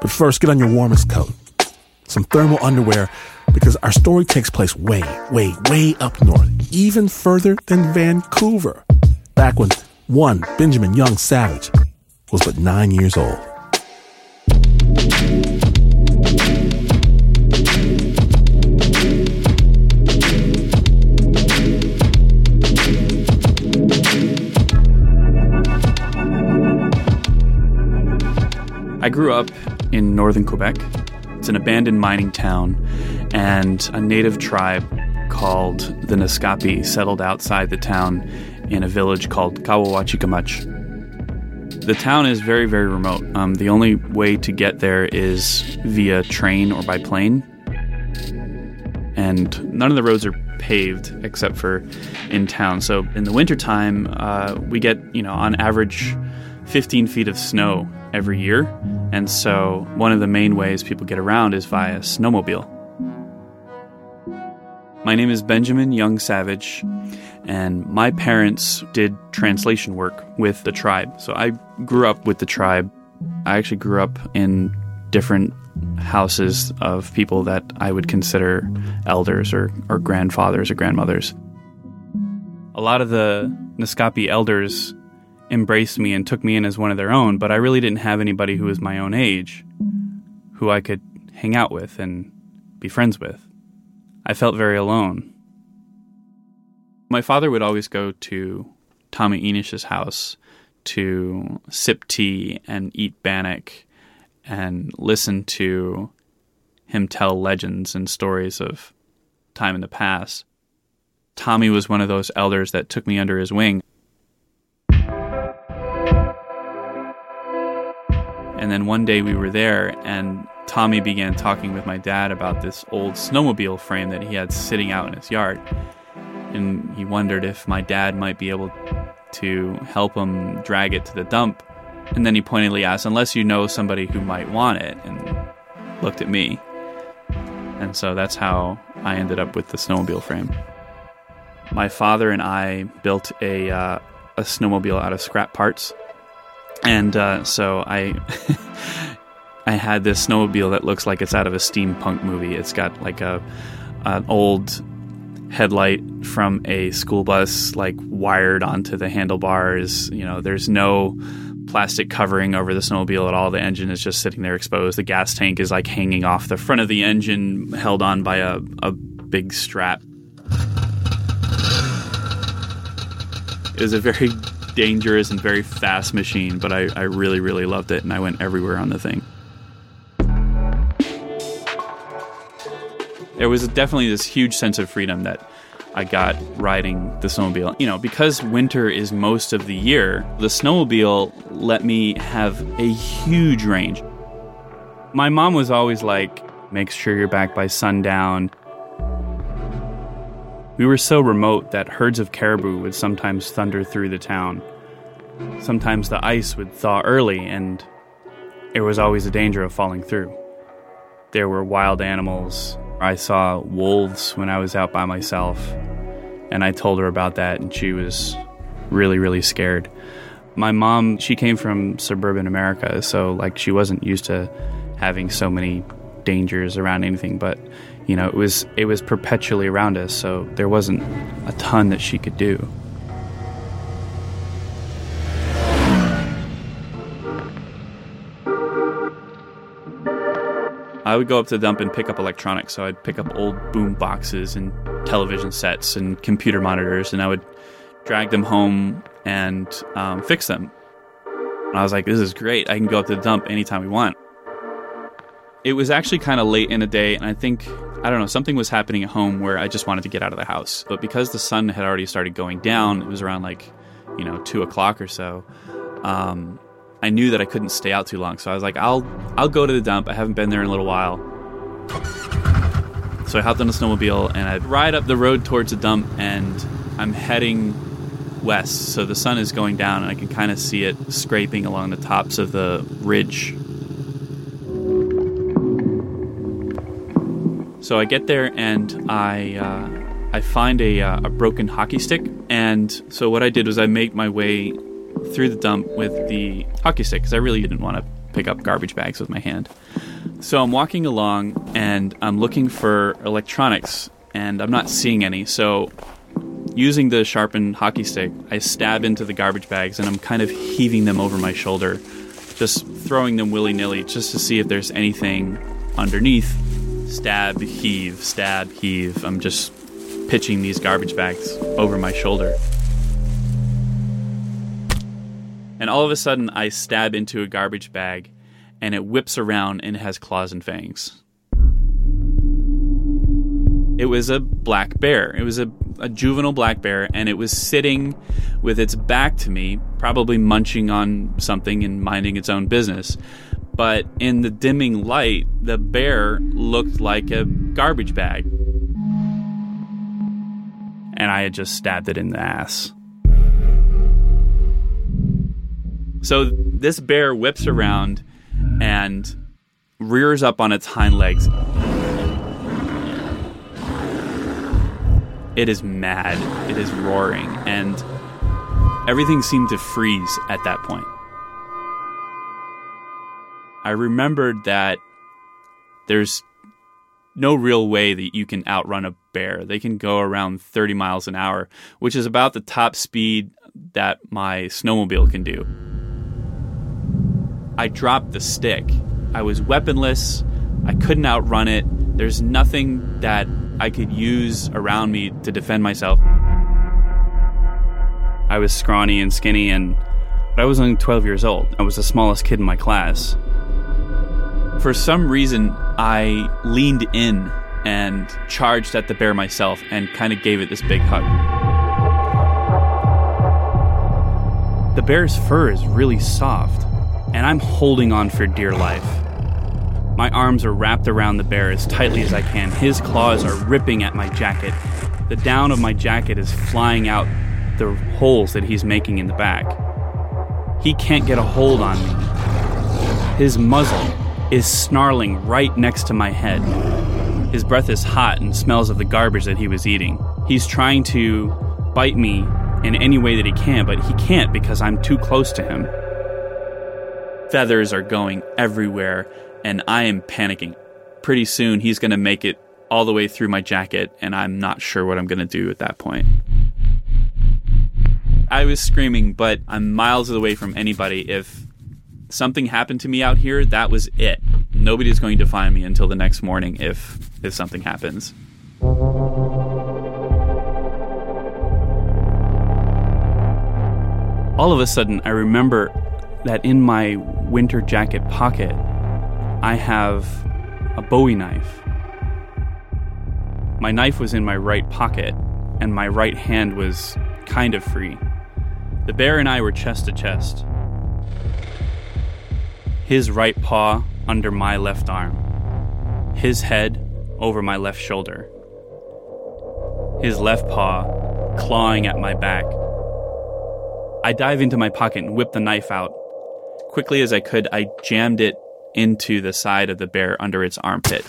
But first, get on your warmest coat, some thermal underwear, because our story takes place way, way, way up north, even further than Vancouver, back when one Benjamin Young Savage was but nine years old. I grew up in northern Quebec. It's an abandoned mining town, and a native tribe called the Naskapi settled outside the town in a village called Kawawachikamachi. The town is very, very remote. Um, the only way to get there is via train or by plane. And none of the roads are paved except for in town. So in the wintertime, uh, we get, you know, on average 15 feet of snow every year. And so one of the main ways people get around is via snowmobile. My name is Benjamin Young Savage, and my parents did translation work with the tribe. So I grew up with the tribe. I actually grew up in different houses of people that I would consider elders or, or grandfathers or grandmothers. A lot of the Naskapi elders embraced me and took me in as one of their own, but I really didn't have anybody who was my own age who I could hang out with and be friends with. I felt very alone. My father would always go to Tommy Enish's house to sip tea and eat bannock and listen to him tell legends and stories of time in the past. Tommy was one of those elders that took me under his wing. And then one day we were there, and Tommy began talking with my dad about this old snowmobile frame that he had sitting out in his yard. And he wondered if my dad might be able to help him drag it to the dump. And then he pointedly asked, Unless you know somebody who might want it, and looked at me. And so that's how I ended up with the snowmobile frame. My father and I built a, uh, a snowmobile out of scrap parts and uh, so I I had this snowmobile that looks like it's out of a steampunk movie. It's got like a an old headlight from a school bus like wired onto the handlebars. You know, there's no plastic covering over the snowmobile at all. The engine is just sitting there exposed. The gas tank is like hanging off the front of the engine, held on by a, a big strap. It was a very dangerous and very fast machine, but I, I really, really loved it and I went everywhere on the thing. There was definitely this huge sense of freedom that I got riding the snowmobile. You know, because winter is most of the year, the snowmobile let me have a huge range. My mom was always like, make sure you're back by sundown. We were so remote that herds of caribou would sometimes thunder through the town. Sometimes the ice would thaw early, and there was always a danger of falling through. There were wild animals. I saw wolves when I was out by myself, and I told her about that, and she was really, really scared. My mom, she came from suburban America, so like she wasn't used to having so many dangers around anything, but you know, it was it was perpetually around us, so there wasn't a ton that she could do. I would go up to the dump and pick up electronics. So I'd pick up old boom boxes and television sets and computer monitors, and I would drag them home and um, fix them. And I was like, this is great. I can go up to the dump anytime we want. It was actually kind of late in the day, and I think, I don't know, something was happening at home where I just wanted to get out of the house. But because the sun had already started going down, it was around like, you know, two o'clock or so. Um, I knew that I couldn't stay out too long, so I was like, I'll I'll go to the dump. I haven't been there in a little while. So I hopped on a snowmobile and I ride up the road towards the dump and I'm heading west. So the sun is going down and I can kind of see it scraping along the tops of the ridge. So I get there and I uh, I find a, uh, a broken hockey stick. And so what I did was I make my way through the dump with the hockey stick because I really didn't want to pick up garbage bags with my hand. So I'm walking along and I'm looking for electronics and I'm not seeing any. So using the sharpened hockey stick, I stab into the garbage bags and I'm kind of heaving them over my shoulder, just throwing them willy nilly just to see if there's anything underneath. Stab, heave, stab, heave. I'm just pitching these garbage bags over my shoulder. And all of a sudden, I stab into a garbage bag and it whips around and has claws and fangs. It was a black bear. It was a, a, juvenile black bear, and it was sitting with its back to me, probably munching on something and minding its own business. But in the dimming light, the bear looked like a garbage bag. And I had just stabbed it in the ass. So this bear whips around and rears up on its hind legs. It is mad. It is roaring. And everything seemed to freeze at that point. I remembered that there's no real way that you can outrun a bear. They can go around 30 miles an hour, which is about the top speed that my snowmobile can do. I dropped the stick. I was weaponless. I couldn't outrun it. There's nothing that I could use around me to defend myself. I was scrawny and skinny, and I was only 12 years old. I was the smallest kid in my class. For some reason, I leaned in and charged at the bear myself and kind of gave it this big hug. The bear's fur is really soft and I'm holding on for dear life. My arms are wrapped around the bear as tightly as I can. His claws are ripping at my jacket. The down of my jacket is flying out the holes that he's making in the back. He can't get a hold on me. His muzzle is snarling right next to my head. His breath is hot and smells of the garbage that he was eating. He's trying to bite me in any way that he can, but he can't because I'm too close to him. Feathers are going everywhere, and I am panicking. Pretty soon, he's going to make it all the way through my jacket, and I'm not sure what I'm going to do at that point. I was screaming, but I'm miles away from anybody. If something happened to me out here, that was it. Nobody's going to find me until the next morning if if something happens. All of a sudden, I remember that in my winter jacket pocket, I have a bowie knife. My knife was in my right pocket, and my right hand was kind of free. The bear and I were chest to chest. His right paw under my left arm, his head over my left shoulder, his left paw clawing at my back. I dive into my pocket and whip the knife out quickly as I could, I jammed it into the side of the bear under its armpit.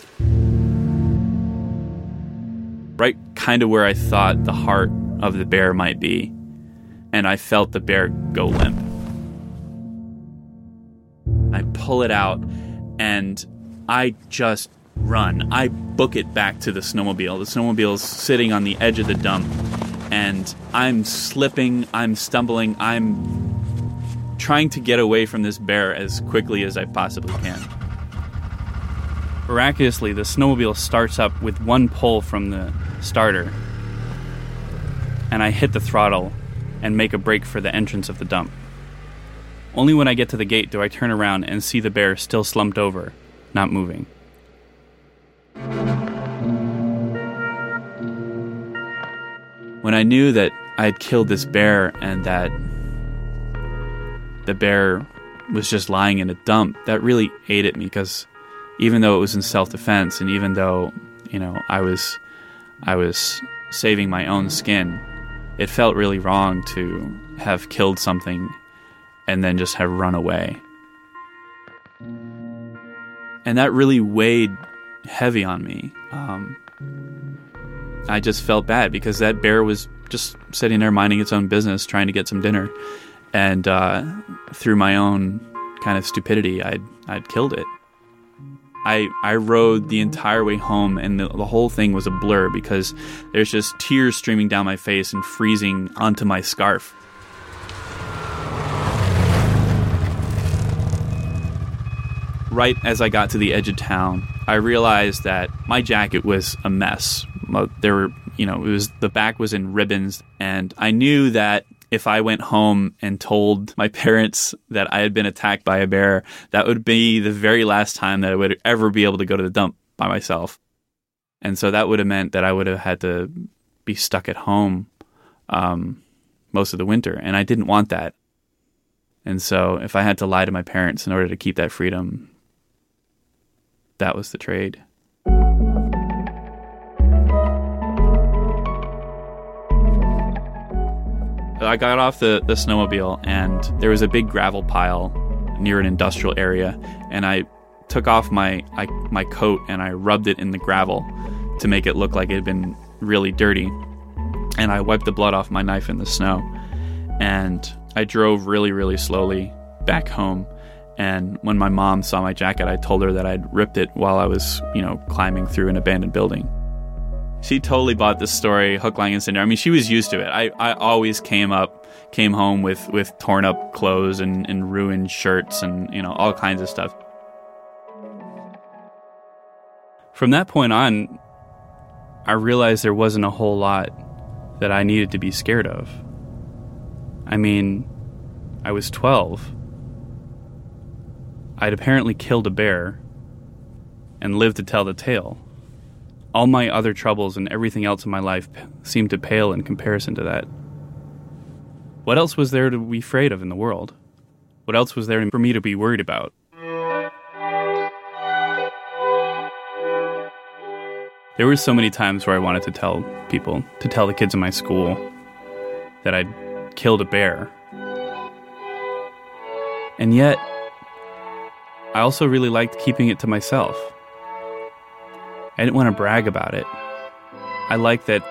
Right kind of where I thought the heart of the bear might be. And I felt the bear go limp. I pull it out and I just run. I book it back to the snowmobile. The snowmobile's sitting on the edge of the dump and I'm slipping, I'm stumbling, I'm trying to get away from this bear as quickly as I possibly can. Miraculously, the snowmobile starts up with one pull from the starter, and I hit the throttle and make a break for the entrance of the dump. Only when I get to the gate do I turn around and see the bear still slumped over, not moving. When I knew that I had killed this bear and that the bear was just lying in a dump, that really ate at me because even though it was in self defense and even though, you know, I was I was saving my own skin, it felt really wrong to have killed something and then just have run away. And that really weighed heavy on me. Um, I just felt bad because that bear was just sitting there minding its own business, trying to get some dinner and uh, through my own kind of stupidity, I'd I'd killed it. I I rode the entire way home, and the, the whole thing was a blur because there's just tears streaming down my face and freezing onto my scarf. Right as I got to the edge of town, I realized that my jacket was a mess. There were, you know, it was the back was in ribbons, and I knew that if I went home and told my parents that I had been attacked by a bear, that would be the very last time that I would ever be able to go to the dump by myself. And so that would have meant that I would have had to be stuck at home um, most of the winter. And I didn't want that. And so if I had to lie to my parents in order to keep that freedom, that was the trade. I got off the, the snowmobile and there was a big gravel pile near an industrial area, and I took off my I, my coat and I rubbed it in the gravel to make it look like it had been really dirty, and I wiped the blood off my knife in the snow, and I drove really really slowly back home. And when my mom saw my jacket, I told her that I'd ripped it while I was, you know, climbing through an abandoned building. She totally bought this story hook line and sinker. I mean she was used to it. I, I always came up came home with with torn up clothes and, and ruined shirts and you know all kinds of stuff. From that point on i realized there wasn't a whole lot that i needed to be scared of. I mean i was 12 i'd apparently killed a bear and lived to tell the tale all my other troubles and everything else in my life seemed to pale in comparison to that. What else was there to be afraid of in the world? What else was there for me to be worried about? There were so many times where I wanted to tell people, to tell the kids in my school, that I'd killed a bear. And yet, I also really liked keeping it to myself. I didn't want to brag about it. I liked that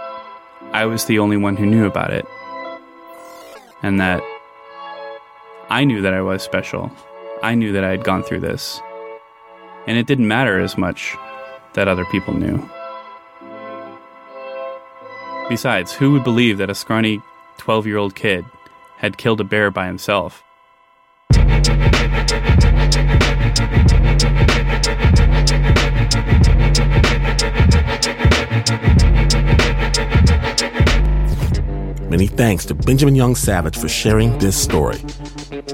I was the only one who knew about it. And that I knew that I was special. I knew that I had gone through this. And it didn't matter as much that other people knew. Besides, who would believe that a scrawny 12 year old kid had killed a bear by himself? Many thanks to Benjamin Young Savage for sharing this story.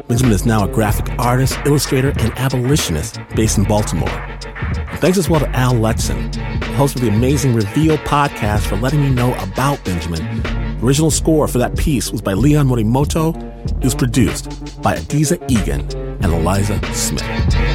Benjamin is now a graphic artist, illustrator, and abolitionist based in Baltimore. And thanks as well to Al Letson, host of the amazing Reveal podcast, for letting me know about Benjamin. The original score for that piece was by Leon Morimoto. It was produced by Adizah Eghan and Eliza Smith.